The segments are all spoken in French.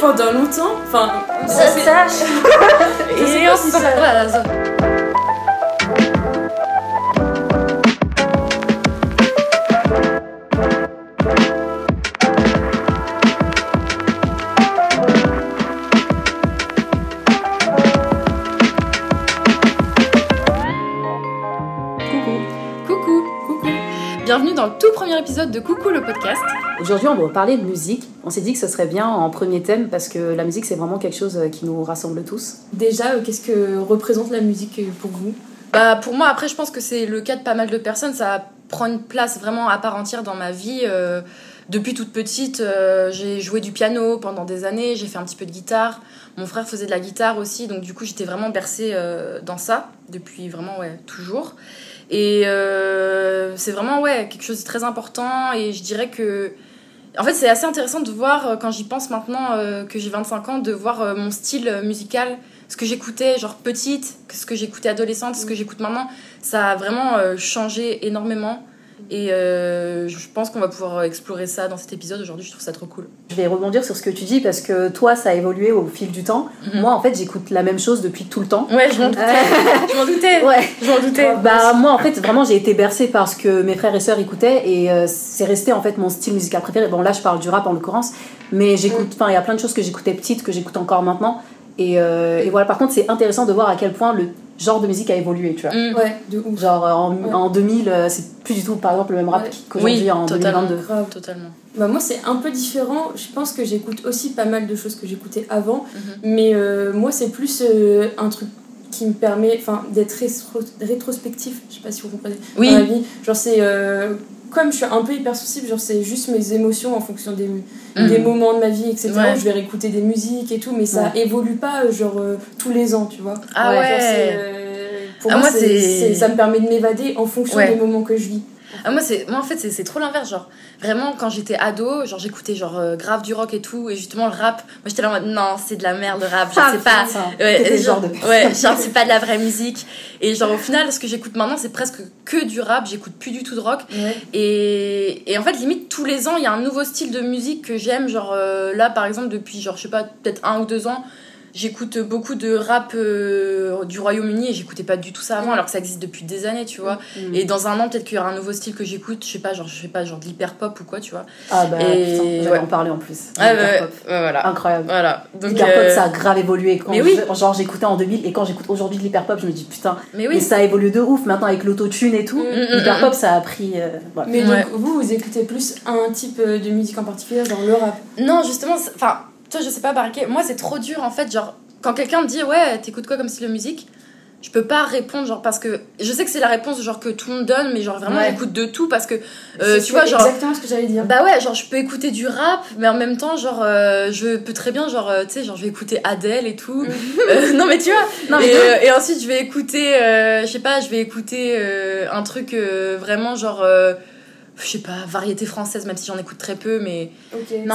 pendant longtemps. Enfin, je sais Et on si premier épisode de Coucou le podcast. Aujourd'hui, on va parler de musique. On s'est dit que ce serait bien en premier thème parce que la musique, c'est vraiment quelque chose euh, qui nous rassemble tous. Déjà, euh, qu'est-ce que représente la musique euh, pour vous? Bah pour moi après je pense que c'est le cas de pas mal de personnes, ça prend une place vraiment à part entière dans ma vie. euh, depuis toute petite, euh, j'ai joué du piano pendant des années, j'ai fait un petit peu de guitare. Mon frère faisait de la guitare aussi, donc du coup j'étais vraiment bercée euh, dans ça depuis vraiment ouais toujours. Et euh, c'est vraiment ouais quelque chose de très important et je dirais que en fait c'est assez intéressant de voir euh, quand j'y pense maintenant euh, que j'ai 25 ans de voir euh, mon style musical ce que j'écoutais genre petite, ce que j'écoutais adolescente, ce que j'écoute maintenant, ça a vraiment changé énormément. Et euh, je pense qu'on va pouvoir explorer ça dans cet épisode aujourd'hui, je trouve ça trop cool. Je vais rebondir sur ce que tu dis parce que toi, ça a évolué au fil du temps. Mhm. Moi, en fait, j'écoute la même chose depuis tout le temps. Ouais, je m'en doutais. je m'en doutais. Ouais. Je m'en doutais. Bah moi en fait vraiment j'ai été bercée par ce que mes frères et sœurs écoutaient et euh, c'est resté en fait mon style musical préféré. Bon là je parle du rap en l'occurrence, mais j'écoute, enfin il y a plein de choses que j'écoutais petite que j'écoute encore maintenant et, euh, et voilà par contre c'est intéressant de voir à quel point le genre de musique a évolué tu vois. Mm. Ouais, de ouf. Genre euh, en, Ouais. en 2000 euh, c'est plus du tout par exemple le même rap Ouais. qu'aujourd'hui Oui, en totalement. 2022. Grave. Totalement. Bah moi c'est un peu différent, je pense que j'écoute aussi pas mal de choses que j'écoutais avant, Mhm. mais euh, moi c'est plus euh, un truc qui me permet enfin d'être rétro- rétrospectif, je sais pas si vous comprenez, Oui. dans la vie. Genre c'est euh, comme je suis un peu hypersensible, genre c'est juste mes émotions en fonction des, Mm. des moments de ma vie, etc. Ouais. je vais réécouter des musiques et tout, mais ça évolue pas euh, genre euh, tous les ans, tu vois. Ah Ouais, ouais. Genre, euh, pour Ah, moi, moi, ça me permet de m'évader en fonction Ouais. des moments que je vis. Ah, moi, c'est, moi, en fait, c'est, trop l'inverse. Genre, vraiment, quand j'étais ado, genre, j'écoutais genre euh, grave du rock et tout. Et justement, le rap, moi, j'étais là en mode non, c'est de la merde, le rap. Genre, Ah, c'est pas. Ouais, genre, genre de personne. ouais, genre, c'est pas de la vraie musique. Et genre, au final, ce que j'écoute maintenant, c'est presque que du rap. J'écoute plus du tout de rock. Ouais. Et, et en fait, limite, tous les ans, il y a un nouveau style de musique que j'aime. Genre, euh, là, par exemple, depuis, genre, je sais pas, peut-être un ou deux ans, j'écoute beaucoup de rap euh, du Royaume-Uni et j'écoutais pas du tout ça avant, alors que ça existe depuis des années, tu vois. Mm. Et dans un an, peut-être qu'il y aura un nouveau style que j'écoute, je sais pas, genre, je sais pas, genre de l'hyper-pop ou quoi, tu vois. Ah bah Et- putain, j'allais ouais. en parler en plus. Ah, Hyper ouais, pop. voilà. Incroyable. Voilà. Donc, L'hyperpop, euh, ça a grave évolué. Quand mais oui. je- genre j'écoutais en 2000 et quand j'écoute aujourd'hui de l'hyperpop, je me dis putain, Mais mais oui. ça a évolué de ouf maintenant avec l'autotune et tout. Mm, mm, L'hyperpop, ça a pris. euh, voilà. Mais Ouais. donc, vous, vous écoutez plus un type de musique en particulier, genre le rap? Non, justement, enfin, toi, je sais pas, Baraké, moi, c'est trop dur, en fait, genre, quand quelqu'un me dit, ouais, t'écoutes quoi comme style de musique je peux pas répondre genre parce que je sais que c'est la réponse genre que tout le monde donne mais genre vraiment Ouais. j'écoute de tout parce que euh, tu vois genre exactement ce que j'allais dire. Bah ouais, genre je peux écouter du rap, mais en même temps, genre euh, je peux très bien, genre euh, tu sais, genre je vais écouter Adele et tout. Euh, non mais tu vois. Non, mais et, et ensuite je vais écouter, je sais pas, je vais écouter un truc vraiment genre, je sais pas, variété française, même si j'en écoute très peu, mais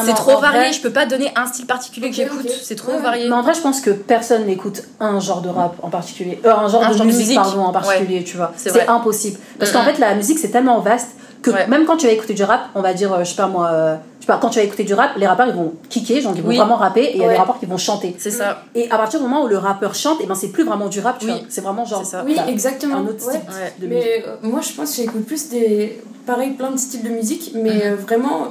c'est trop varié. vrai- Je peux pas donner un style particulier que j'écoute, c'est trop Ouais. varié. Mais en vrai, je pense que personne n'écoute un genre de rap en particulier. Euh, un genre, Un de, genre de musique, musique. pardon, en particulier, tu vois. C'est impossible. Parce qu'en fait, la musique, c'est tellement vaste que Ouais. même quand tu vas écouter du rap, on va dire, euh, je sais pas moi, je sais pas, quand tu vas écouter du rap, les rappeurs, ils vont kicker, genre, ils vont Oui. vraiment rapper, et il y a des rappeurs qui vont chanter. C'est ça. Et à partir du moment où le rappeur chante, et ben c'est plus vraiment du rap, tu Oui. vois. C'est vraiment genre. C'est ça. Oui, t'as exactement. Un autre Ouais. type de musique. Mais euh, moi, je pense que j'écoute plus des. Pareil, plein de styles de musique, mais Mhm. euh, vraiment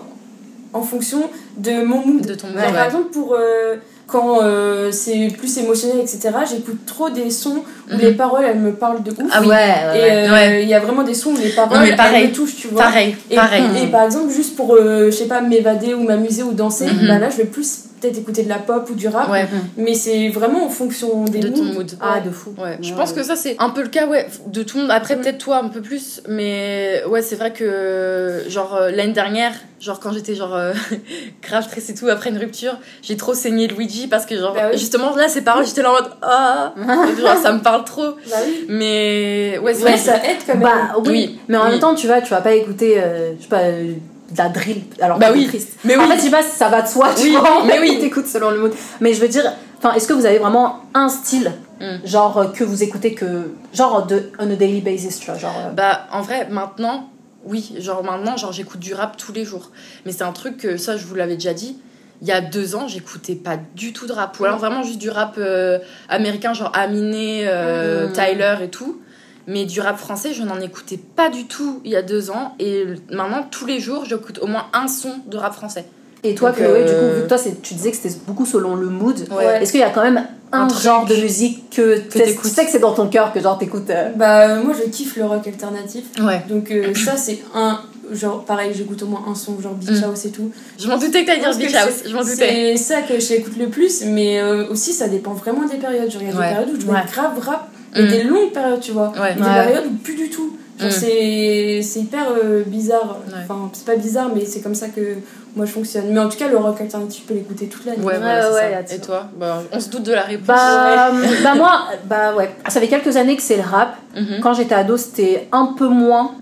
en fonction de mon mood. De ton mood. Par exemple, pour. euh, quand euh, c'est plus émotionnel, etc., j'écoute trop des sons où Mhm. les paroles, elles me parlent de ouf. Ah oui. ouais, Et ouais. euh, il ouais. y a vraiment des sons où les paroles, Non, pareil. elles me touchent, tu vois. Pareil, Et, pareil. et par exemple, juste pour, euh, je sais pas, m'évader ou m'amuser ou danser, Mhm. bah là, je vais plus peut-être écouter de la pop ou du rap. Ouais. Mais c'est vraiment en fonction des De ton moods. mood. Ah, Ouais. de fou. Ouais, je pense ouais. que ça c'est un peu le cas ouais de tout le monde. Après Mm. peut-être toi un peu plus, mais ouais c'est vrai que genre euh, l'année dernière, genre quand j'étais genre euh, grave stressée et tout après une rupture, j'ai trop saigné Luigi parce que genre Bah oui. justement là ces paroles j'étais là en mode ah genre ça me parle trop. Bah oui. Mais ouais c'est Ouais, vrai. ça aide quand même. Bah oui, Oui, mais en oui. même temps, tu vois, tu vas pas écouter, euh, je sais pas, euh, de la drill alors Bah oui. triste. Mais En oui. fait, je sais pas si ça va de soi, tu Oui, vois. mais oui. t'écoutes selon le mood. Mais je veux dire, enfin, est-ce que vous avez vraiment un style, Mm. genre euh, que vous écoutez que, genre de on a daily basis, tu vois, genre. euh, Bah, en vrai, maintenant, oui, genre maintenant, genre j'écoute du rap tous les jours. Mais c'est un truc que, ça, je vous l'avais déjà dit. Il il y a deux ans, j'écoutais pas du tout de rap. Ou alors vraiment juste du rap euh, américain, genre Aminé, euh, Mm. Tyler et tout. Mais du rap français, je n'en écoutais pas du tout il y a deux ans. Et maintenant, tous les jours, j'écoute au moins un son de rap français. Et toi, Donc, Chloé, du coup, euh, vu que toi, c'est- tu disais que c'était beaucoup selon le mood, Ouais. est-ce qu'il y a quand même un, genre de musique que, tu sais que c'est dans ton cœur, que genre t'écoutes euh, Bah, moi je kiffe le rock alternatif. Ouais. Donc, euh, ça, c'est un. Genre, pareil, j'écoute au moins un son, genre Beach Mm. House et tout. Je m'en doutais que t'allais dire Beach House. c'est- Je m'en doutais. C'est ça que j'écoute le plus, mais euh, aussi ça dépend vraiment des périodes. Genre, il y a Ouais. des périodes où je vais grave rap, et Mm. des longues périodes, tu vois. Ouais. Et des Ouais. périodes où plus du tout. Genre, Mm. c'est c'est hyper euh, bizarre. Ouais. Enfin, c'est pas bizarre, mais c'est comme ça que moi je fonctionne. Mais en tout cas, le rock alternatif, tu peux l'écouter toute l'année. Ouais, voilà, ouais, Et toi bah, On se doute de la réponse. Bah, bah moi, bah ouais. Ça fait quelques années que c'est le rap. Mhm. Quand j'étais ado, c'était un peu moins.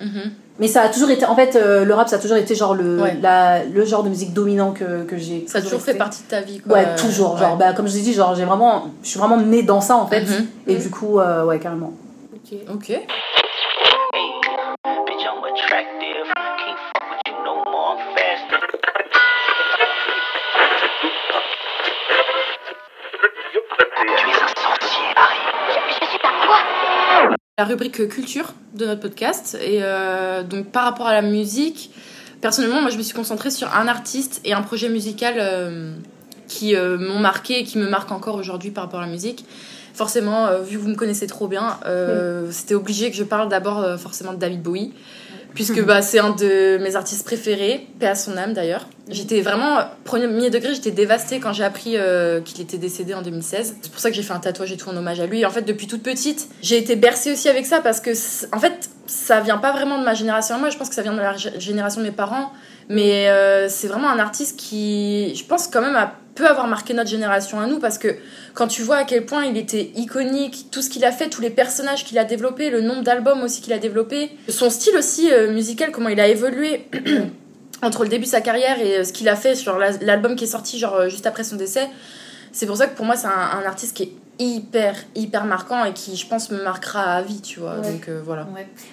Mais ça a toujours été. En fait, euh, le rap, ça a toujours été genre le, Ouais. la, le genre de musique dominant que, que j'ai. Ça a toujours fait partie de ta vie, quoi. Ouais, toujours. Genre, bah, comme je l'ai dit, genre, j'ai vraiment. Je suis vraiment née dans ça, en fait. Mhm. Et du coup, euh, ouais, carrément. Ok. Ok. La rubrique culture de notre podcast. Et euh, donc, par rapport à la musique, personnellement, moi, je me suis concentrée sur un artiste et un projet musical euh, qui euh, m'ont marqué et qui me marquent encore aujourd'hui par rapport à la musique. Forcément, vu que vous me connaissez trop bien, c'était obligé que je parle d'abord forcément de David Bowie. Puisque bah, c'est un de mes artistes préférés, paix à son âme d'ailleurs. J'étais vraiment, premier degré, j'étais dévastée quand j'ai appris euh, qu'il était décédé en 2016. C'est pour ça que j'ai fait un tatouage et tout en hommage à lui. Et en fait, depuis toute petite, j'ai été bercée aussi avec ça parce que, en fait, ça vient pas vraiment de ma génération. Moi, je pense que ça vient de la génération de mes parents. Mais euh, c'est vraiment un artiste qui, je pense, quand même, a, peut avoir marqué notre génération à nous parce que quand tu vois à quel point il était iconique, tout ce qu'il a fait, tous les personnages qu'il a développés, le nombre d'albums aussi qu'il a développé, son style aussi euh, musical, comment il a évolué entre le début de sa carrière et euh, ce qu'il a fait sur la- l'album qui est sorti genre euh, juste après son décès. C'est pour ça que pour moi c'est un, un artiste qui est hyper hyper marquant et qui je pense me marquera à vie, tu vois. Ouais. Donc euh, voilà.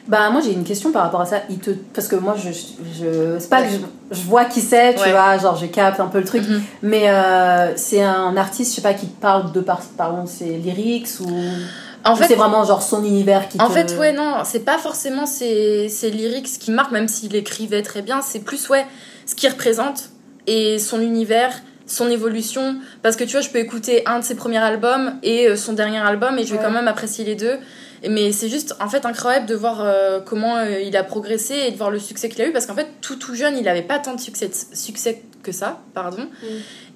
Bah moi j'ai une question par rapport à ça. Il te... Parce que moi je, je... c'est pas que je, je vois qui c'est, tu Ouais. vois, genre je capte un peu le truc. Mhm. Mais euh, c'est un artiste, je sais pas, qui te parle de par, pardon, ses lyrics ou, En fait, c'est vraiment genre son univers qui En te... fait, ouais, non, c'est pas forcément ses, ses lyrics qui marquent, même s'il écrivait très bien, c'est plus, ouais, ce qu'il représente et son univers, son évolution. Parce que tu vois, je peux écouter un de ses premiers albums et euh, son dernier album et je vais Ouais. quand même apprécier les deux. Mais c'est juste, en fait, incroyable de voir euh, comment euh, il a progressé et de voir le succès qu'il a eu. Parce qu'en fait, tout, tout jeune, il avait pas tant de succès, succès que ça, pardon.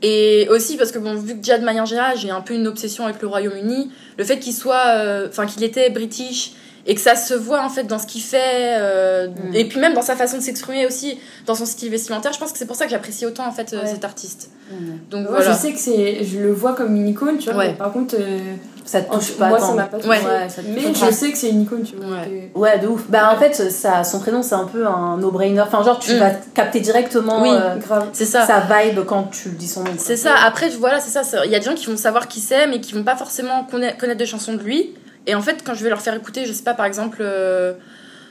Et aussi parce que, bon, vu que déjà de manière générale, j'ai un peu une obsession avec le Royaume-Uni, le fait qu'il soit, euh, enfin, qu'il était british et que ça se voit en fait dans ce qu'il fait, euh, Mm. et puis même dans sa façon de s'exprimer aussi, dans son style vestimentaire, je pense que c'est pour ça que j'apprécie autant en fait euh, Ouais. cet artiste. Mhm. Donc Moi, voilà. je sais que c'est. Je le vois comme une icône, tu vois. Ouais. Mais par contre, euh, Ça te en- touche pas moi, tant. ça m'a pas touché. Ouais. Mais je sais que c'est une icône, tu vois. Ouais. de ouf. Bah en fait, ça, son prénom c'est un peu un no-brainer. Enfin, genre tu Mm. vas capter directement Oui. euh, grave. C'est ça. sa vibe quand tu dis son nom. C'est ça. Après, voilà, c'est ça. Il y a des gens qui vont savoir qui c'est, mais qui vont pas forcément connaître, connaître des chansons de lui. Et en fait, quand je vais leur faire écouter, je sais pas, par exemple, euh,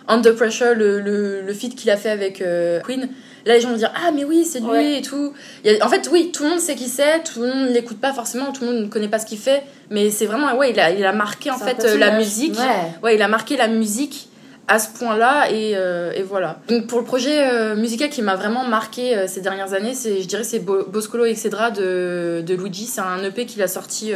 Under Pressure, le, le, le feat qu'il a fait avec euh, Queen, là, les gens vont dire Ah, mais oui, c'est lui Ouais. et tout. Il y a- en fait, oui, tout le monde sait qui c'est, tout le monde ne l'écoute pas forcément, tout le monde ne connaît pas ce qu'il fait, mais c'est vraiment, ouais, il a, il a marqué en fait euh, la musique. Ouais. Ouais, il a marqué la musique à ce point-là et, euh, et voilà. Donc pour le projet euh, musical qui m'a vraiment marqué euh, ces dernières années, c'est je dirais c'est Bo- Boscolo Excedra de, de Luigi. C'est un EP qu'il a sorti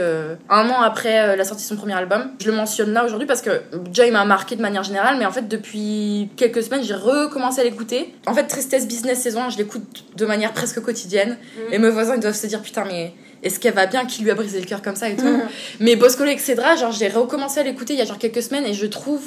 un an après la sortie de son premier album. Je le mentionne là aujourd'hui parce que déjà il m'a marqué de manière générale, mais en fait depuis quelques semaines j'ai recommencé à l'écouter. En fait Tristesse Business saison 1, je l'écoute de manière presque quotidienne Mhm. et mes voisins ils doivent se dire putain mais est-ce qu'elle va bien qui lui a brisé le cœur comme ça et tout. Mais Boscolo Excedra, genre j'ai recommencé à l'écouter il y a genre quelques semaines et je trouve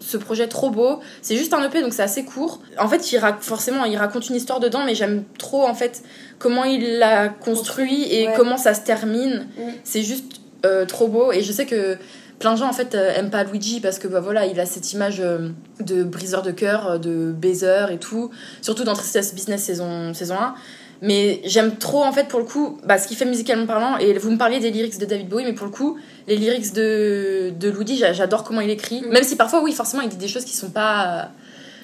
ce projet trop beau. C'est juste un EP donc c'est assez court. En fait, il rac- forcément, il raconte une histoire dedans, mais j'aime trop en fait comment il l'a construit et Ouais. comment ça se termine. Mm. C'est juste euh, trop beau et je sais que plein de gens en fait euh, aiment pas Luigi parce que bah voilà, il a cette image euh, de briseur de cœur, de baiser et tout, surtout dans Tristesse Business saison saison 1. Mais j'aime trop en fait pour le coup bah, ce qu'il fait musicalement parlant et vous me parliez des lyrics de David Bowie mais pour le coup les lyrics de, de j'a- j'adore comment il écrit Mm. même si parfois oui forcément il dit des choses qui sont pas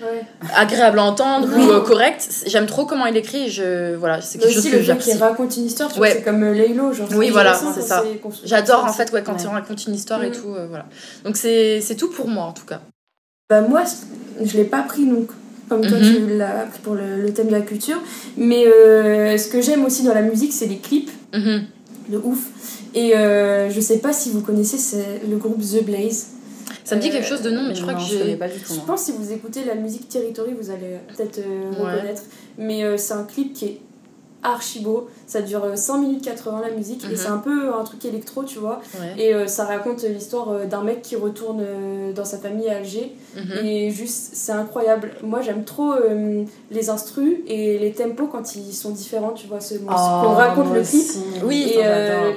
Ouais. agréable à entendre Oui. ou euh, correct. J'aime trop comment il écrit. Je voilà, c'est Mais quelque chose aussi que le fait qu'il j'apprécie. raconte une histoire, Ouais. c'est comme euh, Laylo, genre. Oui, voilà, c'est ça. J'adore en fait ouais, quand Ouais. il raconte une histoire et Mm. tout. euh, voilà. Donc c'est tout pour moi en tout cas. Bah moi, je l'ai pas pris donc comme toi tu l'as pris pour le, le thème de la culture, mais euh, ce que j'aime aussi dans la musique, c'est les clips Mhm. de ouf. Et euh, je sais pas si vous connaissez c'est le groupe The Blaze. Ça me dit Euh, quelque chose de nom, mais je crois Non, que je connais pas du tout. Je pense que si vous écoutez la musique Territory, vous allez peut-être euh, Ouais. reconnaître. Mais euh, c'est un clip qui est archi beau. Ça dure euh, 5 minutes 80 la musique Mhm. et c'est un peu un truc électro, tu vois. Ouais. Et euh, ça raconte l'histoire euh, d'un mec qui retourne euh, dans sa famille à Alger. Mhm. Et juste, c'est incroyable. Moi, j'aime trop euh, les instrus et les tempos quand ils sont différents, tu vois, ce qu'on raconte Oh, le clip. aussi. Oui, Et euh.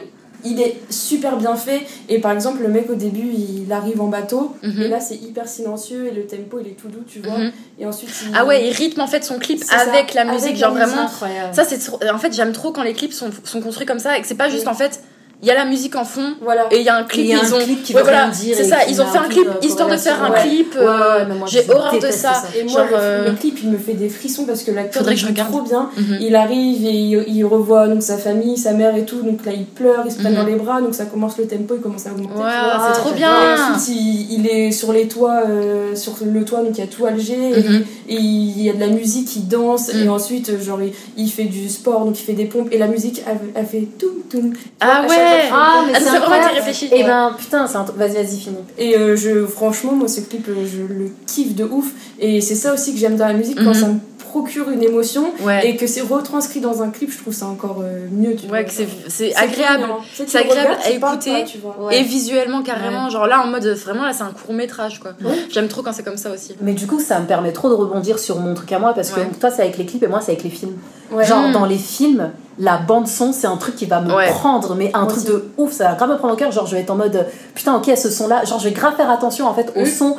Il est super bien fait. Et par exemple, le mec au début, il arrive en bateau. Mhm. Et là, c'est hyper silencieux et le tempo, il est tout doux, tu vois. Mhm. Et ensuite, il... Ah ouais, il rythme en fait son clip ça, avec la avec musique, la genre musique. vraiment. incroyable. Ça, c'est en fait, j'aime trop quand les clips sont, sont construits comme ça et que c'est pas juste Oui. en fait, il y a la musique en fond Voilà. et il y a un clip, il y a ils ont. clip qui Ouais, voilà, dire c'est et ça, ils ont fait un clip euh, histoire de faire un clip. Ouais, euh, ouais, J'ai horreur de ça. ça. Et moi, Genre, le, euh, le clip, il me fait des frissons parce que l'acteur il joue trop bien. Mhm. Il arrive et il, il revoit donc sa famille, sa mère et tout. Donc là, il pleure, il se prenne Mhm. dans les bras. Donc ça commence le tempo, il commence à augmenter. Ouais, c'est trop Et bien. ensuite, il, il est sur les toits, euh, sur le toit, donc il y a tout Alger. et- Mhm. Et, il y a de la musique, il danse. Mhm. Et ensuite, euh, genre, il, fait du sport, donc il fait des pompes. Et la musique, elle, fait tout, tout. Ah fois ouais. Ah, mais c'est vraiment incroyable. été réfléchi. Et ben putain, c'est un vas-y, vas-y, finis. Et euh, je, franchement, moi, ce clip, euh, je le kiffe de ouf. Et c'est ça aussi que j'aime dans la musique, quand Mhm. ça me procure une émotion Ouais. et que c'est retranscrit dans un clip, je trouve ça encore euh, mieux. Tu Ouais, vois. que c'est agréable. tu c'est le agréable à écouter. pas, tu vois. Ouais. Et visuellement, carrément, genre là en mode vraiment là c'est un court métrage quoi. Ouais. J'aime trop quand c'est comme ça aussi. Mais du coup, ça me permet trop de rebondir sur mon truc à moi parce que toi, c'est avec les clips et moi, c'est avec les films. Ouais. Genre, Mm. dans les films, la bande-son, c'est un truc qui va me Ouais. prendre, mais un Moi truc aussi. de ouf, ça va grave me prendre au cœur. Genre, je vais être en mode putain, ok, ce son-là, genre, je vais grave faire attention en fait au Mm. son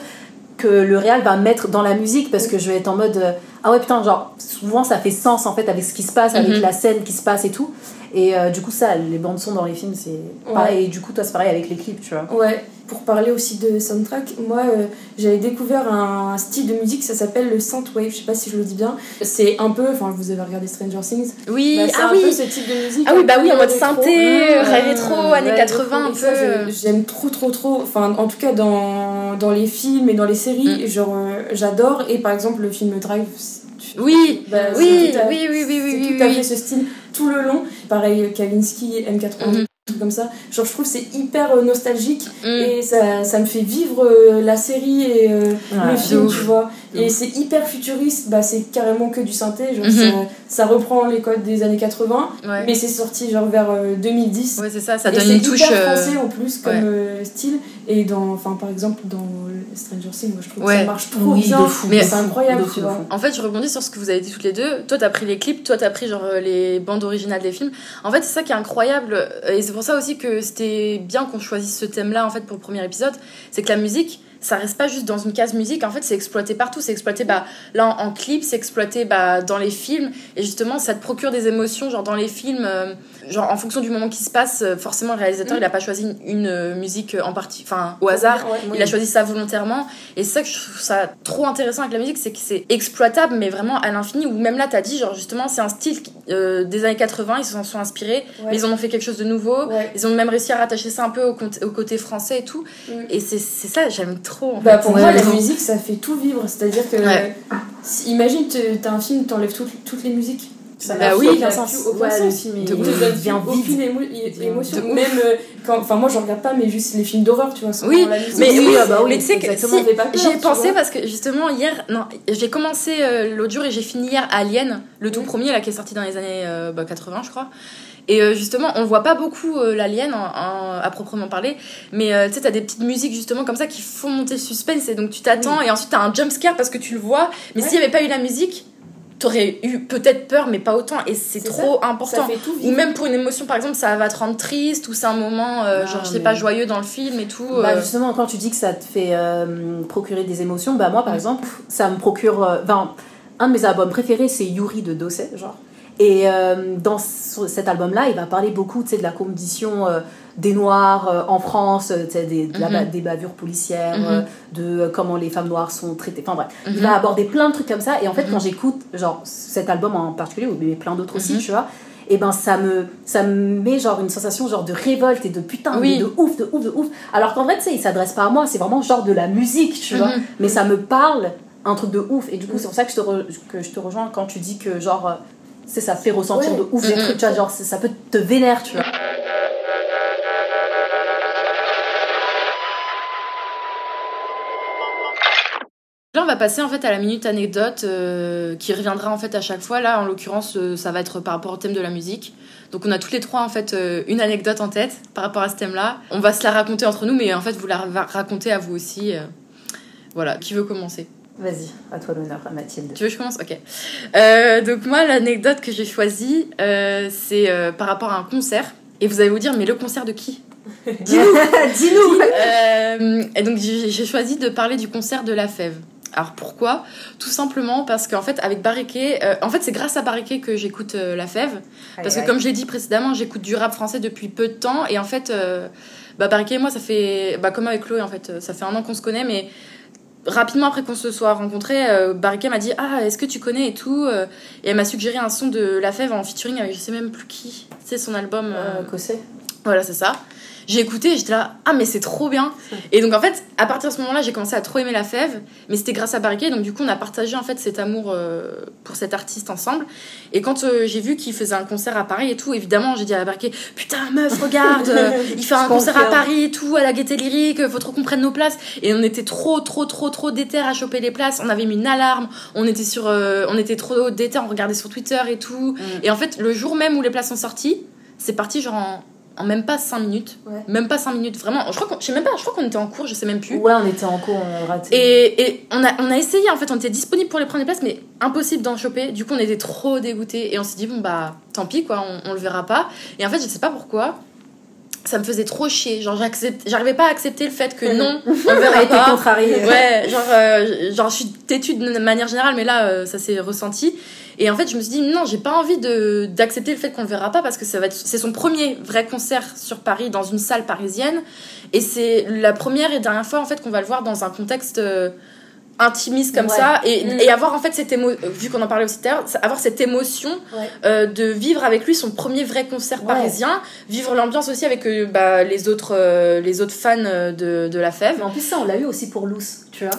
que le réal va mettre dans la musique parce que je vais être en mode euh, ah ouais, putain, genre, souvent ça fait sens en fait avec ce qui se passe, avec Mhm. la scène qui se passe et tout. Et euh, du coup, ça, les bandes-son dans les films, c'est pareil. Et du coup, toi, c'est pareil avec les clips, tu vois. Ouais, pour parler aussi de soundtrack, moi euh, j'avais découvert un style de musique, ça s'appelle le synthwave, je sais pas si je le dis bien. C'est un peu, enfin vous avez regardé Stranger Things, Oui, bah, ah un peu oui. ce type de musique. Ah oui, bah peu oui, en mode synthé, rétro, années ouais, 80 un peu. J'aime trop, trop, trop. Enfin, en tout cas, dans, dans les films et dans les séries, Mm. genre, euh, j'adore. Et par exemple, le film Drive. Oui, bah, oui, à- oui, oui, oui, oui, oui, tout à oui. fait ce style tout le long. Pareil, Kavinsky, M80, Mhm. trucs comme ça. Genre, je trouve que c'est hyper euh, nostalgique Mm. et ça, ça me fait vivre euh, la série et euh, Ouais, le film, tu vois. Et c'est hyper futuriste, bah, c'est carrément que du synthé. Genre, Mhm. ça, ça reprend les codes des années 80, Ouais. mais c'est sorti genre vers euh, 2010. Ouais, c'est ça, ça Et donne c'est une touche. hyper euh, français en plus comme ouais. euh, style. Et dans, enfin, par exemple, dans Stranger Things, moi, je trouve que ça marche trop Oui, bien. de fou, Mais de c'est incroyable, de fou, tu de vois. fou. En fait, je rebondis sur ce que vous avez dit toutes les deux. Toi, t'as pris les clips, toi, t'as pris genre euh, les bandes originales des films. En fait, c'est ça qui est incroyable. euh, Et c'est pour ça aussi que c'était bien qu'on choisisse ce thème-là, en fait, pour le premier épisode. C'est que la musique, ça reste pas juste dans une case musique. En fait, c'est exploité partout. C'est exploité, bah, là, en, en clip, c'est exploité, bah, dans les films. Et justement, ça te procure des émotions, genre dans les films, euh, genre en fonction du moment qui se passe, euh, forcément, le réalisateur, Mm. il a pas choisi une, une, euh, musique en partie, enfin, au hasard. Ouais. Il a choisi ça volontairement. Et c'est ça que je trouve ça trop intéressant avec la musique, c'est que c'est exploitable, mais vraiment à l'infini. Ou même là, t'as dit, genre justement, c'est un style qui- euh, des années 80, ils s'en sont inspirés, mais ils en ont fait quelque chose de nouveau. Ouais. Ils ont même réussi à rattacher ça un peu au, côté français et tout. Mm. Et c'est c'est ça, j'aime trop. En Bah, fait. pour moi, la musique, ça fait tout vivre. C'est-à-dire que. Ouais. si- imagine, t'as un film, t'enlèves toutes les musiques. Ça Bah n'a oui, plus aucun sens. Aucun Ouais, sens. le film, il te De donne devient aucune émo- émotion. de. Même euh, quand. Enfin, moi, je regarde pas, mais juste les films d'horreur, tu vois. sans Oui, la musique. mais oui, ah bah oui, mais tu sais que exactement. si, Ça fait pas peur, J'y ai tu pensé vois. parce que justement hier, non, j'ai commencé euh, l'autre jour et j'ai fini hier Alien, le tout Oui. premier là qui est sorti dans les années euh, bah, 80 je crois. Et euh, justement, on voit pas beaucoup euh, l'alien en- en- à proprement parler, mais euh, tu sais, t'as des petites musiques justement comme ça qui font monter le suspense et donc tu t'attends et ensuite t'as un jump scare parce que tu le vois, mais Ouais. s'il y avait pas eu la musique, t'aurais eu peut-être peur mais pas autant et c'est trop Ça important. fait tout Ou même pour une émotion par exemple, ça va te rendre triste ou c'est un moment euh, Ah, genre je sais mais- pas joyeux dans le film et tout. Bah euh, justement, quand tu dis que ça te fait euh, procurer des émotions, bah moi par Mm. exemple, ça me procure. Enfin, un de mes albums préférés, c'est Yuri de Dosset, genre. Et dans ce- cet album-là, il va parler beaucoup tu sais, de la condition des Noirs euh, en France, euh, des, de la ba- Mhm. des bavures policières, Mhm. euh, de comment les femmes noires sont traitées. Enfin bref, il Mhm. va aborder plein de trucs comme ça. Et en fait, quand j'écoute genre cet album en particulier, mais plein d'autres aussi, tu vois, et ben ça me, ça me met genre une sensation genre de révolte et de putain, Oui. de ouf, de ouf, de ouf. Alors qu'en vrai, tu sais, il s'adresse pas à moi, c'est vraiment genre de la musique, tu vois. Mais ça me parle un truc de ouf. Et du coup, c'est pour ça que je, te re- que je te rejoins quand tu dis que genre, c'est ça fait ressentir Ouais. de ouf des trucs, tu vois, genre ça peut te vénère, tu vois. Passer en fait à la minute anecdote euh, qui reviendra en fait à chaque fois. Là, en l'occurrence, euh, ça va être par rapport au thème de la musique. Donc, on a toutes les trois en fait euh, une anecdote en tête par rapport à ce thème-là. On va se la raconter entre nous, mais en fait, vous la ra- racontez à vous aussi. Voilà, qui veut commencer? Vas-y, à toi l'honneur, à Mathilde. Tu veux que je commence? Ok. Donc, moi, l'anecdote que j'ai choisie, c'est par rapport à un concert. Et vous allez vous dire, mais le concert de qui? Dis-nous Euh, et donc j'ai choisi de parler du concert de La Fève. Alors pourquoi? Tout simplement parce qu'en fait avec Barriquet, euh, en fait c'est grâce à Barriquet que j'écoute euh, La Fève. Parce que comme je l'ai dit précédemment, j'écoute du rap français depuis peu de temps et en fait, euh, bah Barriquet et moi ça fait, bah comme avec Chloé en fait, ça fait un an qu'on se connaît mais rapidement après qu'on se soit rencontrés, euh, Barriquet m'a dit ah est-ce que tu connais et tout et elle m'a suggéré un son de La Fève en featuring avec je sais même plus qui, c'est son album. Cossé voilà, c'est ça. J'ai écouté et j'étais là, ah mais c'est trop bien. Et donc en fait, à partir de ce moment-là, j'ai commencé à trop aimer la fève, mais c'était grâce à Barriquet. Donc du coup, on a partagé en fait cet amour euh, pour cet artiste ensemble. Et quand euh, j'ai vu qu'il faisait un concert à Paris et tout, évidemment, j'ai dit à Barriquet, putain meuf, regarde, euh, il fait un concert à. Paris et tout, à la Gaieté Lyrique, faut trop qu'on prenne nos places. Et on était trop, trop, trop, trop déter à choper les places. On avait mis une alarme, on était sur, euh, on était trop déter, on regardait sur Twitter et tout. Et en fait, le jour même où les places sont sorties, c'est parti genre en, en même pas 5 minutes. Ouais. Même pas 5 minutes, vraiment. Je crois qu'on, je sais même pas, je crois qu'on était en cours, je sais même plus. Ouais, on était en cours, on a raté. Et, et on, a, on a essayé, en fait, on était disponible pour les prendre les places, mais impossible d'en choper. Du coup, on était trop dégoûtés. Et on s'est dit, bon, bah, tant pis, quoi, on, on le verra pas. Et en fait, je sais pas pourquoi, ça me faisait trop chier. Genre, j'accepte- j'arrivais pas à accepter le fait que non, on verra été pas. contrariés. Ouais, genre, euh, genre je suis têtue de manière générale, mais là, euh, ça s'est ressenti. Et en fait, je me suis dit, non, j'ai pas envie de d'accepter le fait qu'on le verra pas parce que ça va être, c'est son premier vrai concert sur Paris dans une salle parisienne. Et c'est la première et dernière fois, en fait, qu'on va le voir dans un contexte euh, intimiste comme Ouais. ça. Et, Mm. et avoir, en fait, cette émo, vu qu'on en parlait aussi tout à l'heure, avoir cette émotion Ouais. euh, de vivre avec lui son premier vrai concert Ouais. parisien, vivre l'ambiance aussi avec euh, bah, les, autres, euh, les autres fans euh, de, de la fève. Mais en plus, ça, on l'a eu aussi pour Loose, tu vois.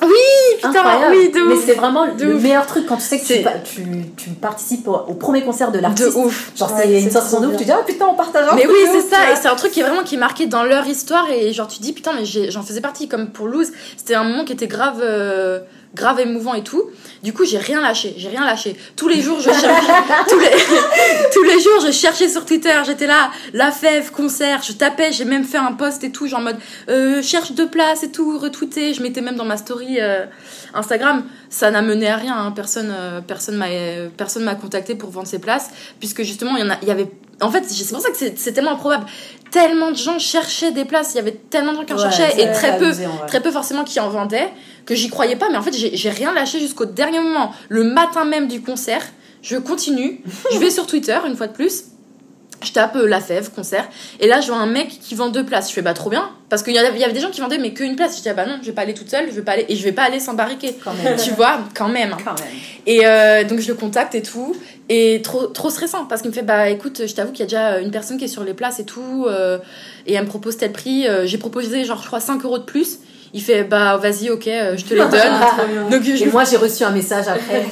putain, Incroyable. oui, de Mais ouf. c'est vraiment De le ouf. meilleur truc quand tu sais que tu, tu, tu participes au, au premier concert de De l'artiste. ouf. Genre, Ouais, c'est une sensation de ouf. Tu dis, ah putain, on partage un Mais oui, de c'est ça, vois. et c'est un truc qui est vraiment qui est marqué dans leur histoire et genre tu dis putain mais j'en faisais partie comme pour Lose, c'était un moment qui était grave euh, grave émouvant et tout. Du coup, j'ai rien lâché, j'ai rien lâché. Tous les jours, je cherchais tous les tous les jours, je cherchais sur Twitter, j'étais là, la fève concert, je tapais, j'ai même fait un post et tout, genre en mode euh, cherche deux places et tout, retweeté, je mettais même dans ma story euh, Instagram, ça n'a mené à rien, hein. personne euh, personne m'a euh, personne m'a contacté pour vendre ses places puisque justement il y en a il y avait en fait c'est pour ça que c'est tellement improbable. Tellement de gens cherchaient des places il y avait tellement de gens qui en Ouais, cherchaient et très peu très peu forcément qui en vendaient que j'y croyais pas mais en fait j'ai rien lâché jusqu'au dernier moment. Le matin même du concert je continue je vais sur Twitter une fois de plus je tape euh, la fève concert et là je vois un mec qui vend deux places je fais bah trop bien parce qu'il y, avait- il y avait des gens qui vendaient mais qu'une place je dis ah bah non je vais pas aller toute seule je vais pas aller et je vais pas aller sans barriquer Quand même. tu vois quand même. Quand même. Et euh, donc je le contacte et tout. Et trop, trop stressant parce qu'il me fait Bah écoute, je t'avoue qu'il y a déjà une personne qui est sur les places et tout. euh, et elle me propose tel prix. J'ai proposé genre, je crois, 5 euros de plus. Il fait Bah vas-y, ok, euh, je te les donne. donc je Et moi, j'ai reçu un message après.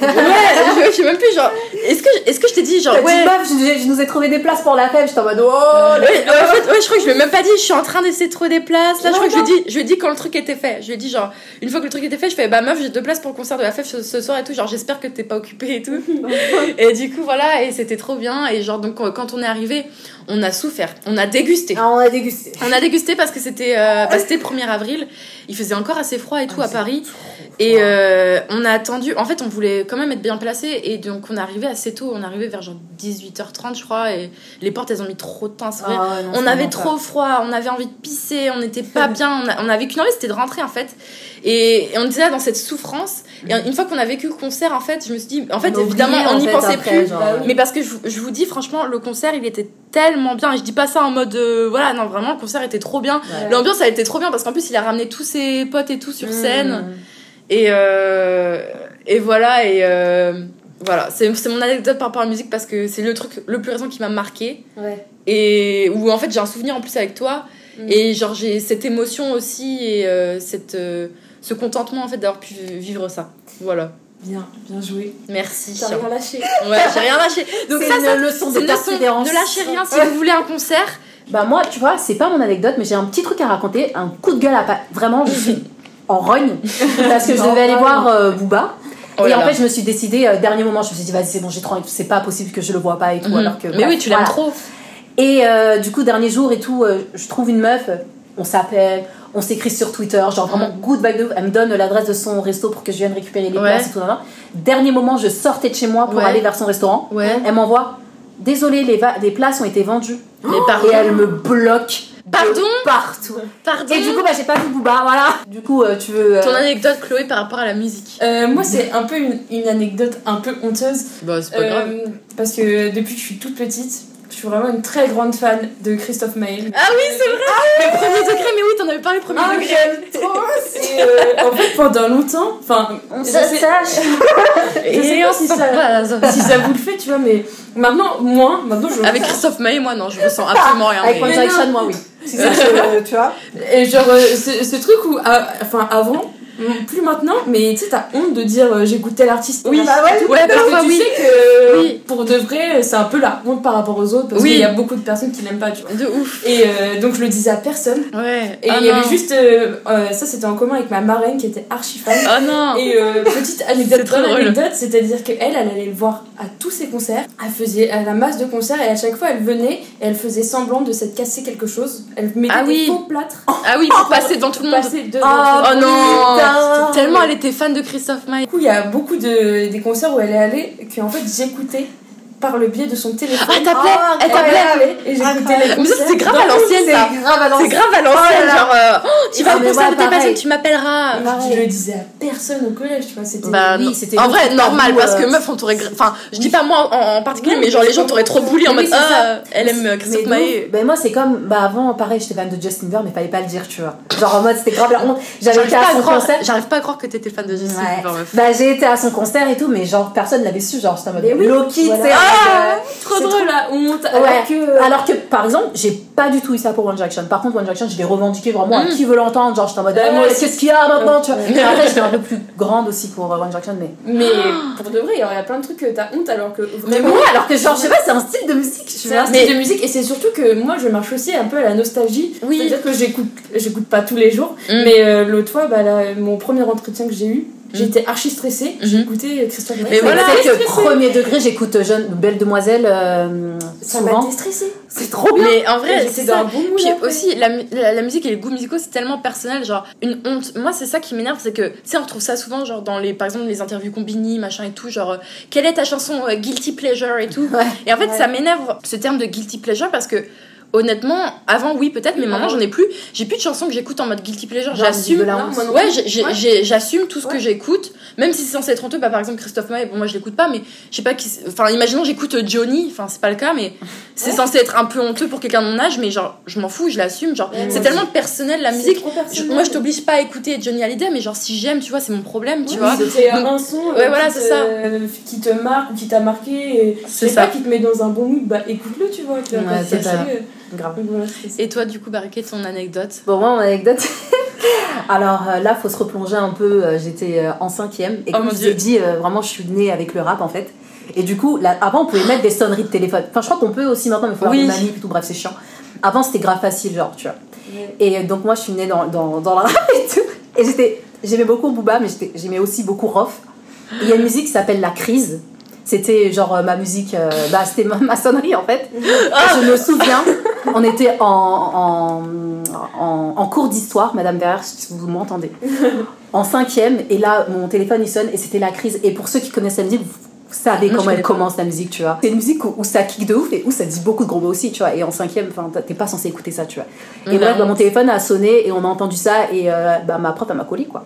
Ouais, je, sais même plus, genre, est-ce que, est-ce que je t'ai dit, genre, T'as dit, ouais. meuf, je, je nous ai trouvé des places pour la fête. J'étais en mode, oh, Ouais, ouais, en fait, ouais, je crois que je lui ai même pas dit, je suis en train d'essayer de trouver des places. Là, je crois que je lui ai dit, je lui ai dit quand le truc était fait. Je lui ai dit, genre, une fois que le truc était fait, je fais, bah meuf, j'ai deux places pour le concert de la fête ce, ce soir et tout. Genre, j'espère que t'es pas occupée et tout. et du coup, voilà, et c'était trop bien. Et genre, donc, quand on est arrivé, on a souffert, on a dégusté. Ah, on a dégusté. On a dégusté parce que c'était euh, bah, c'était le 1er avril. Il faisait encore assez froid et tout à Paris. Et euh, on a attendu. En fait, on voulait quand même être bien placé. Et donc, on est arrivé assez tôt. On est arrivé vers genre 18h30, je crois. Et les portes, elles ont mis trop de temps. Ah ouais, non, on c'est avait trop froid, on avait envie de pisser, on n'était pas bien, on, a- on avait qu'une envie, c'était de rentrer en fait. Et, et on était là dans cette souffrance. Et une fois qu'on a vécu le concert, en fait, je me suis dit, en fait, On évidemment, on n'y pensait après, plus. genre. Mais parce que je, vous- je vous dis, franchement, le concert, il était tellement bien. Et je dis pas ça en mode, euh, voilà, non, vraiment, le concert était trop bien. Ouais. L'ambiance, elle était trop bien parce qu'en plus, il a ramené tous ses potes et tout sur Mmh. scène. Et, euh, et voilà, et euh, voilà, c'est mon anecdote par rapport à la musique parce que c'est le truc le plus récent qui m'a marqué. Ouais. Et où en fait, j'ai un souvenir en plus avec toi. Mm. Et genre, j'ai cette émotion aussi et euh, cette, euh, ce contentement en fait d'avoir pu vivre ça. Voilà. Bien, bien joué. Merci. T'as rien lâché. Ouais, j'ai rien lâché. Donc C'est une leçon de persévérance. Ne lâchez rien si Ouais. vous voulez un concert. Bah moi, tu vois, c'est pas mon anecdote, mais j'ai un petit truc à raconter, un coup de gueule à pas. Vraiment, je suis en rogne parce que je devais aller voir euh, Booba. Oh et en fait, je me suis décidée, euh, dernier moment, je me suis dit, vas-y, c'est bon, j'ai trop c'est pas possible que je le vois pas et tout, Mhm. alors que. Mais bref, oui, tu l'aimes voilà. trop. Et euh, du coup, dernier jour et tout, euh, je trouve une meuf, on s'appelle, on s'écrit sur Twitter, genre vraiment good vibe de ouf. Elle me donne l'adresse de son resto pour que je vienne récupérer les Ouais. places et tout. Dernier moment, je sortais de chez moi pour Ouais. aller vers son restaurant. Ouais. Elle m'envoie, désolé, les, places ont été vendues. Mais pardon. Et elle me bloque. Pardon? Partout. Pardon? Et du coup, bah, j'ai pas vu Booba, voilà. Du coup, euh, tu veux. euh, Ton anecdote, Chloé, par rapport à la musique. Euh, moi, c'est un peu une, une anecdote un peu honteuse. Bah, c'est Euh, parce que depuis que je suis toute petite, je suis vraiment une très grande fan de Christophe Maé. Ah oui, c'est vrai. Mais premier degré, mais oui, t'en avais parlé premier Ah, degré. j'aime trop Et euh, en fait, pendant longtemps, enfin, sais- Ça sache. je sais pas si ça, si ça vous le fait, tu vois, mais maintenant, moi, maintenant, je. Avec Christophe Maé, moi, non, je ressens absolument rien. Avec One Direction, moi, oui. Si c'est que, tu vois. Et genre, euh, ce, ce truc où, ah, enfin, avant, mm, plus maintenant, mais tu sais, t'as honte de dire euh, j'écoute tel artiste. Oui, Bah ouais, ouais, parce que tu oui. sais que Oui. pour de vrai, c'est un peu la honte par rapport aux autres, parce Oui. qu'il y a beaucoup de personnes qui l'aiment pas, tu vois. De ouf. Et euh, donc, je le disais à personne. Ouais. Et Ah il y avait juste. euh, euh, ça, c'était en commun avec ma marraine qui était archi fan. Oh non. Et euh, petite anecdote, c'est-à-dire qu'elle, elle allait le voir à tous ses concerts. Elle faisait a la masse de concerts et à chaque fois, elle venait et elle faisait semblant de s'être cassé quelque chose. Elle mettait Ah des faux plâtres Ah oui, pour passer dans tout le monde. passer devant Oh non. Tellement elle était fan de Christophe Maé. Du coup, il y a beaucoup de des concerts où elle est allée que en fait j'écoutais par le biais de son téléphone. Ah, elle t'appelait Ah, Elle t'appelait allait et j'écoutais les Mais ça, c'est grave à l'ancienne, ça. grave à C'est grave à l'ancienne, Oh genre, euh, oh, tu vas au concert de telle personne, tu m'appelleras. Je le disais à personne au collège, tu vois, c'était Bah, oui, c'était en vrai, normal, parce que euh, meuf, on t'aurait. Enfin, je dis pas moi en, particulier, mais genre les gens t'auraient trop bully en mode. Ah, elle aime euh, Christophe Mais Maé. ben moi c'est comme bah avant pareil j'étais fan de Justin Bieber mais fallait pas le dire tu vois genre en mode c'était grave la honte j'avais J'arrive été à pas, à son croire- concert j'arrive pas à croire que t'étais fan de Justin. Bieber, meuf. bah j'ai été à son concert et tout mais genre personne l'avait su genre j'étais en mode Loki tu sais Ah, trop drôle. la honte. euh, Alors ouais. que. alors que par exemple j'ai pas du tout eu ça pour One Direction par contre One Direction je l'ai revendiqué vraiment à Mm. qui veut l'entendre genre j'étais en mode Ouais, ah, aussi. qu'est-ce qu'il y a maintenant tu vois Ouais. mais après j'étais un peu plus grande aussi pour euh, One Direction mais Mais pour de vrai, il y a plein de trucs que t'as honte alors que. mais moi alors que genre je sais pas c'est un style de musique C'est un style Mais- de musique et c'est surtout que moi je marche aussi un peu à la nostalgie. Oui. C'est-à-dire que j'écoute, j'écoute pas tous les jours, Mm. mais euh, l'autre fois, bah, là, mon premier entretien que j'ai eu, j'étais archi stressée. J'ai Mhm. Christophe Maé. Mais voilà. c'est que premier degré j'écoute euh, jeune belle demoiselle euh, Ça m'a souvent déstressée. c'est trop bien Mais en vrai, c'est dans ça. un bon. Puis aussi, la, la, la musique et les goûts musicaux, c'est tellement personnel, genre une honte. Moi, c'est ça qui m'énerve, c'est que, tu sais, on retrouve ça souvent, genre dans les, par exemple, les interviews Combini, machin et tout, genre, quelle est ta chanson euh, Guilty Pleasure et tout. Ouais. Et en fait, Ouais. ça m'énerve ce terme de Guilty Pleasure parce que, honnêtement, avant, oui, peut-être, mais maintenant, j'en ai plus. J'ai plus de chansons que j'écoute en mode Guilty Pleasure, j'assume. Ouais, j'assume tout ce que j'écoute, même si c'est censé être honteux. Bah, par exemple, Christophe Maé, bon, moi je l'écoute pas, mais je sais pas qui. Enfin, imaginons j'écoute euh, Johnny, enfin, c'est pas le cas, mais c'est censé être un peu honteux pour quelqu'un de mon âge, mais genre, je m'en fous, je l'assume. Genre, c'est tellement personnel la musique. Je- moi, je t'oblige pas à écouter Johnny Hallyday, mais genre, si j'aime, tu vois, c'est mon problème, tu vois. C'est un son euh, ouais, voilà, qui, c'est ça. qui te marque qui t'a marqué. C'est ça. qui te met dans un bon mood, bah écoute-le, tu vois. Ouais, c'est ça. Grave voilà. Et toi, du coup, Bariquet, ton anecdote Bon, moi, mon anecdote. Alors euh, là, faut se replonger un peu. euh, J'étais euh, en cinquième. Et Oh comme mon je vous Dieu. ai dit, vraiment, je suis née avec le rap en fait. Et du coup, là, avant, on pouvait mettre des sonneries de téléphone. Enfin, je crois qu'on peut aussi maintenant, mais il faut avoir Oui. des manips et tout. Bref, c'est chiant. Avant, c'était grave facile, genre, tu vois. Et donc, moi, je suis née dans, dans, dans le rap et tout. Et j'étais, j'aimais beaucoup Booba, mais j'aimais aussi beaucoup Rof. Il y a une musique qui s'appelle La Crise. C'était genre ma musique, euh, bah, c'était ma, ma sonnerie en fait. Et je me souviens, on était en, en, en, en cours d'histoire, Madame Verre, si vous m'entendez, en cinquième, et là mon téléphone il sonne et c'était la crise. Et pour ceux qui connaissent la musique, savez Moi, je comment elle commence la musique, tu vois. C'est une musique où, où ça kick de ouf et où ça dit beaucoup de gros mots aussi, tu vois. Et en cinquième, enfin, t'es pas censé écouter ça, tu vois. Et Non. bref, bah, mon téléphone a sonné et on a entendu ça et euh, bah, ma prof, elle m'a collé, quoi.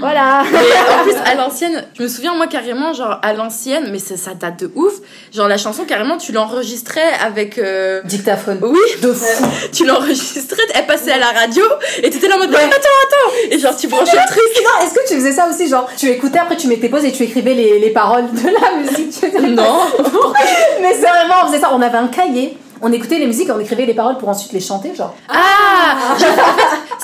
Voilà. Mais en plus, à l'ancienne, je me souviens, moi, carrément, genre, à l'ancienne, mais ça, ça date de ouf. Genre, la chanson, carrément, tu l'enregistrais avec. euh, Dictaphone. Oui, De fou. tu l'enregistrais, elle passait à la radio, et t'étais là en mode, attends, attends Et genre, tu branchais le truc. Non, est-ce que tu faisais ça aussi, genre, tu écoutais, après tu mettais pause et tu écrivais les, les paroles de la musique Non. Mais sérieusement, on faisait ça. On avait un cahier, on écoutait les musiques on écrivait les paroles pour ensuite les chanter, genre. Ah En fait,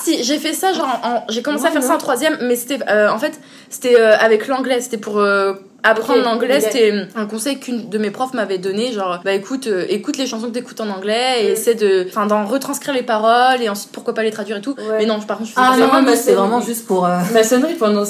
si, j'ai fait ça, genre, en- j'ai commencé à faire ça en troisième, mais c'était, euh, en fait, c'était euh, avec l'anglais, c'était pour euh, apprendre l'anglais, c'était un conseil qu'une de mes profs m'avait donné, genre, bah écoute, euh, écoute les chansons que t'écoutes en anglais et essaie de, enfin, d'en retranscrire les paroles et ensuite pourquoi pas les traduire et tout. Ouais. Mais non, par contre, je faisais Ah pas non, c'est vraiment juste pour. euh, Ma sonnerie pendant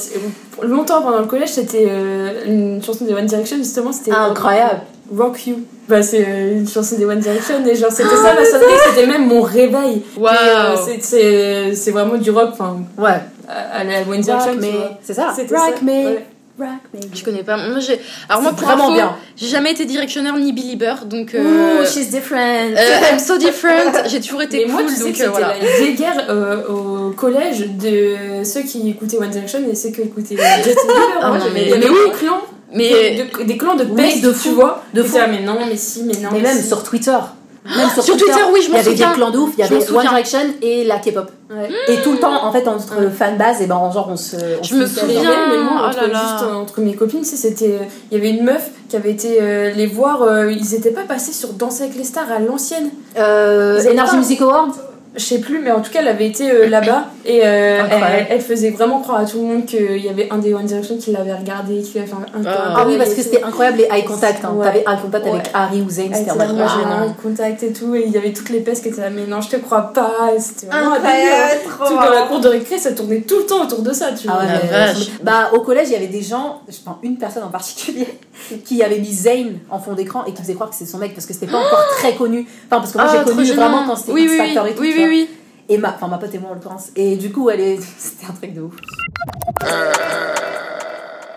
longtemps pendant le collège, c'était euh, une chanson des One Direction justement, c'était euh, Incroyable. Rock You. Bah c'est euh, une chanson des One Direction et genre c'était ça ma sonnerie, c'était même mon réveil. Et, euh, c'est- vraiment du rock, enfin Ouais. à à la One Direction. Rock vois. C'est ça. Rock ça, me. ouais. Rock me. Je connais pas. Moi, j'ai. Alors moi, pour vraiment info, bien. j'ai jamais été directionneur ni Belieber, donc. Euh, Ooh, she's different. euh, I'm so different. J'ai toujours été Mais moi, cool, tu sais donc que euh, c'était voilà. la guéguerre euh, au collège de ceux qui écoutaient One Direction et ceux qui écoutaient Justin Bieber. Ah Moi, non, j'aimais- mais- mais oui. des clans, Mais de- de- des clans de Oui, peste, de tu fou. vois. De fou. là, mais non, mais si, mais non. Mais mais même si. sur Twitter. Même sur, Sur Twitter, oui, je Il y m'en avait souviens. des clans de ouf. Il y m'en avait One souviens. Direction et la K-pop. Ouais. Et tout le temps, en fait, entre Ouais. fanbase, et ben, genre, on se. on Je se me souviens. mais moi, oh entre, là là. juste, euh, entre mes copines, c'était. euh, Il y avait une meuf qui avait été euh, les voir, euh, ils étaient pas passés sur Danser avec les stars à l'ancienne. Euh, Energy Music Award Je sais plus, mais en tout cas, elle avait été euh, là-bas et euh, elle, elle faisait vraiment croire à tout le monde qu'il y avait un des One Direction qui l'avait regardé, qui avait fait un. un- Ah. Ah oui, parce que c'était incroyable les eye contact. Hein. Ouais. T'avais eye contact avec. Harry ou Zayn, c'était j'ai ah. un contact et tout, et il y avait toutes les pestes qui étaient là, mais non, je te crois pas, et c'était vraiment un Incroyable, trop Tout dans la cour de récré, ça tournait tout le temps autour de ça, tu Ah vois. ouais, La mais- vache. Bah, au collège, il y avait des gens, je pense une personne en particulier, qui avait mis Zayn en fond d'écran et qui faisait croire que c'était son mec parce que c'était pas encore très connu. Enfin, parce que moi Ah, j'ai connu vraiment quand c'était oui, et tout. Oui, oui. Et ma, enfin, ma pote et moi en l'occurrence. Et du coup, elle est. C'était un truc de ouf.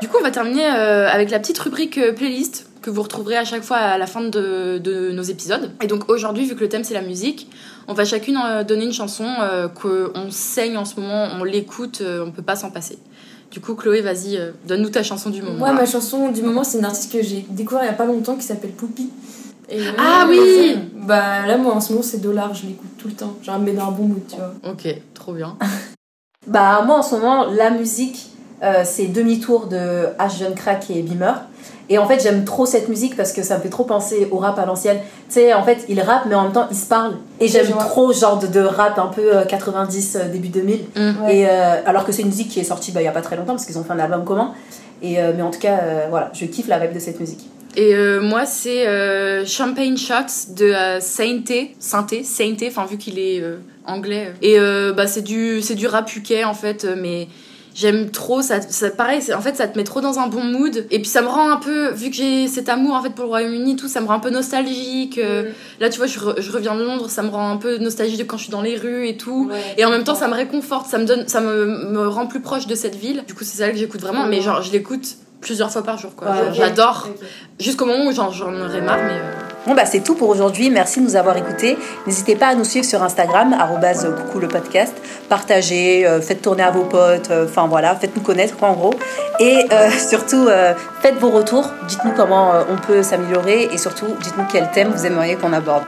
Du coup, on va terminer euh, avec la petite rubrique euh, playlist que vous retrouverez à chaque fois à la fin de, de nos épisodes. Et donc aujourd'hui, vu que le thème c'est la musique, on va chacune euh, donner une chanson qu'on saigne en ce moment, on l'écoute, on peut pas s'en passer. Du coup, Chloé, vas-y, donne-nous ta chanson du moment. Moi, ma chanson du moment, c'est une artiste que j'ai découvert il y a pas longtemps qui s'appelle Poupie. Et, Ah euh, oui Bah là, moi en ce moment, c'est Dollar, je l'écoute tout le temps. Genre, dans un bon mood, tu vois. Ok, trop bien. Bah, moi en ce moment, la musique, euh, c'est demi-tour de H. John Crack et Beamer. Et en fait, j'aime trop cette musique parce que ça me fait trop penser au rap à l'ancienne. Tu sais, en fait, ils rappent, mais en même temps, ils se parlent. Et j'aime trop genre de, de rap un peu euh, 90, euh, début 2000. Mm. Ouais. Et, euh, alors que c'est une musique qui est sortie bah, il y a pas très longtemps parce qu'ils ont fait un album commun. Et, euh, mais en tout cas, euh, voilà, je kiffe la vibe de cette musique. Et euh, moi, c'est euh, Champagne Shots de euh, Sainté, Sainté, Sainté, enfin vu qu'il est euh, anglais. Et bah, c'est du, c'est du rap UK en fait, mais j'aime trop. Ça, ça, pareil, en fait, ça te met trop dans un bon mood. Et puis ça me rend un peu, vu que j'ai cet amour en fait pour le Royaume-Uni, tout, ça me rend un peu nostalgique. euh, Là, tu vois, je, re- je reviens de Londres, ça me rend un peu nostalgique de quand je suis dans les rues et tout. Et en même temps, ça me réconforte, ça me donne, ça me, me rend plus proche de cette ville. Du coup, c'est ça que j'écoute vraiment, mais genre, je l'écoute plusieurs fois par jour, quoi. Ouais. J'adore. Jusqu'au moment où j'en aurais marre, mais. euh, Bon bah c'est tout pour aujourd'hui, merci de nous avoir écoutés. N'hésitez pas à nous suivre sur Instagram, arrobase coucou le podcast. Partagez, euh, faites tourner à vos potes, euh, enfin voilà, faites-nous connaître quoi en gros. Et surtout, faites vos retours, dites-nous comment on peut s'améliorer et surtout, dites-nous quel thème vous aimeriez qu'on aborde.